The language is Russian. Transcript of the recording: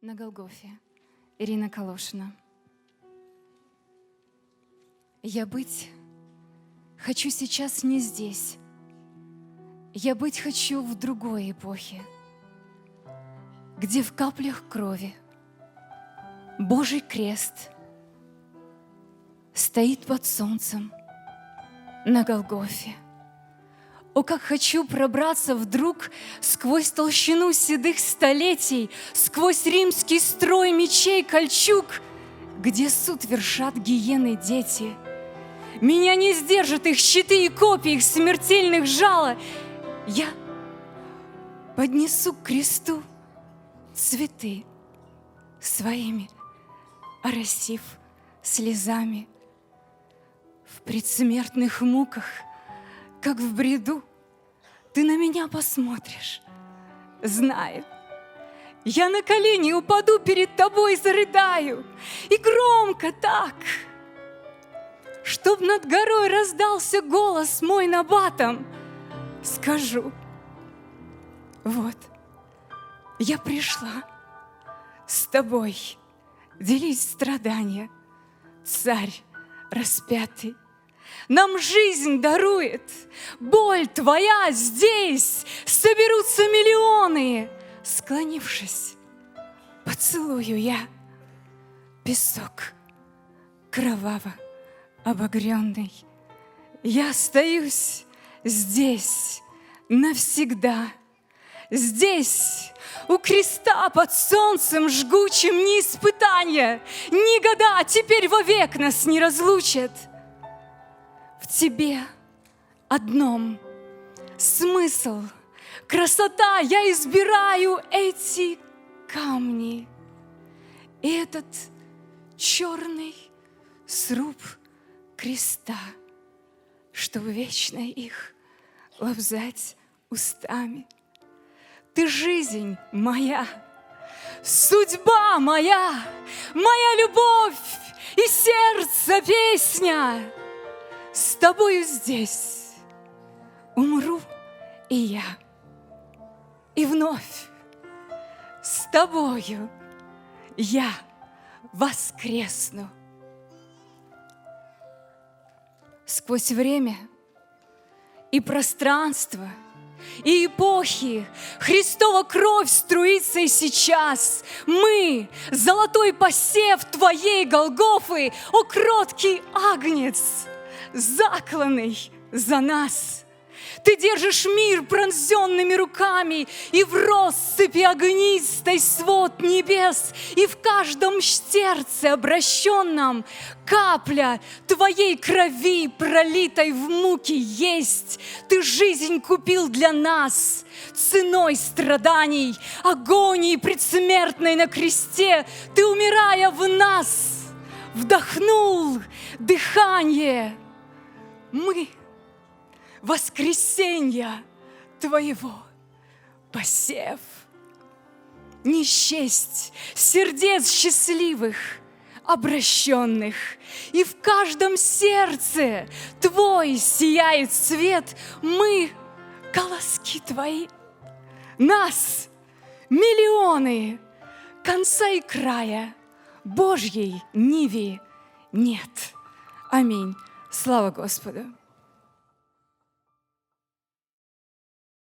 на Голгофе. Ирина Калошина. Я быть хочу сейчас не здесь. Я быть хочу в другой эпохе, где в каплях крови Божий крест стоит под солнцем на Голгофе. О, как хочу пробраться вдруг сквозь толщину седых столетий, сквозь римский строй мечей кольчуг, где суд вершат гиены дети. Меня не сдержат их щиты и копии, их смертельных жало. Я поднесу к кресту цветы своими, оросив слезами. В предсмертных муках, как в бреду, ты на меня посмотришь, знаю, я на колени упаду перед тобой, зарыдаю, и громко так, чтоб над горой раздался голос мой набатом, скажу, вот, я пришла с тобой. Делить страдания, царь распятый, нам жизнь дарует. Боль твоя здесь, соберутся миллионы. Склонившись, поцелую я песок кроваво обогренный. Я остаюсь здесь навсегда. Здесь, у креста под солнцем жгучим не испытания, ни года теперь вовек нас не разлучат — в тебе одном смысл, красота, я избираю эти камни. И этот черный сруб креста, чтобы вечно их лобзать устами. Ты жизнь моя, судьба моя, моя любовь и сердце песня — с тобою здесь умру и я. И вновь с тобою я воскресну. Сквозь время и пространство – и эпохи. Христова кровь струится и сейчас. Мы, золотой посев Твоей Голгофы, о кроткий агнец, закланный за нас. Ты держишь мир пронзенными руками, И в россыпи огнистой свод небес, И в каждом сердце обращенном Капля Твоей крови, пролитой в муки, есть. Ты жизнь купил для нас ценой страданий, Агонии предсмертной на кресте. Ты, умирая в нас, вдохнул дыхание — мы воскресенья Твоего посев. Не счесть сердец счастливых, обращенных, и в каждом сердце Твой сияет свет, мы колоски Твои, нас миллионы, конца и края Божьей Ниве нет. Аминь. Слава Господу!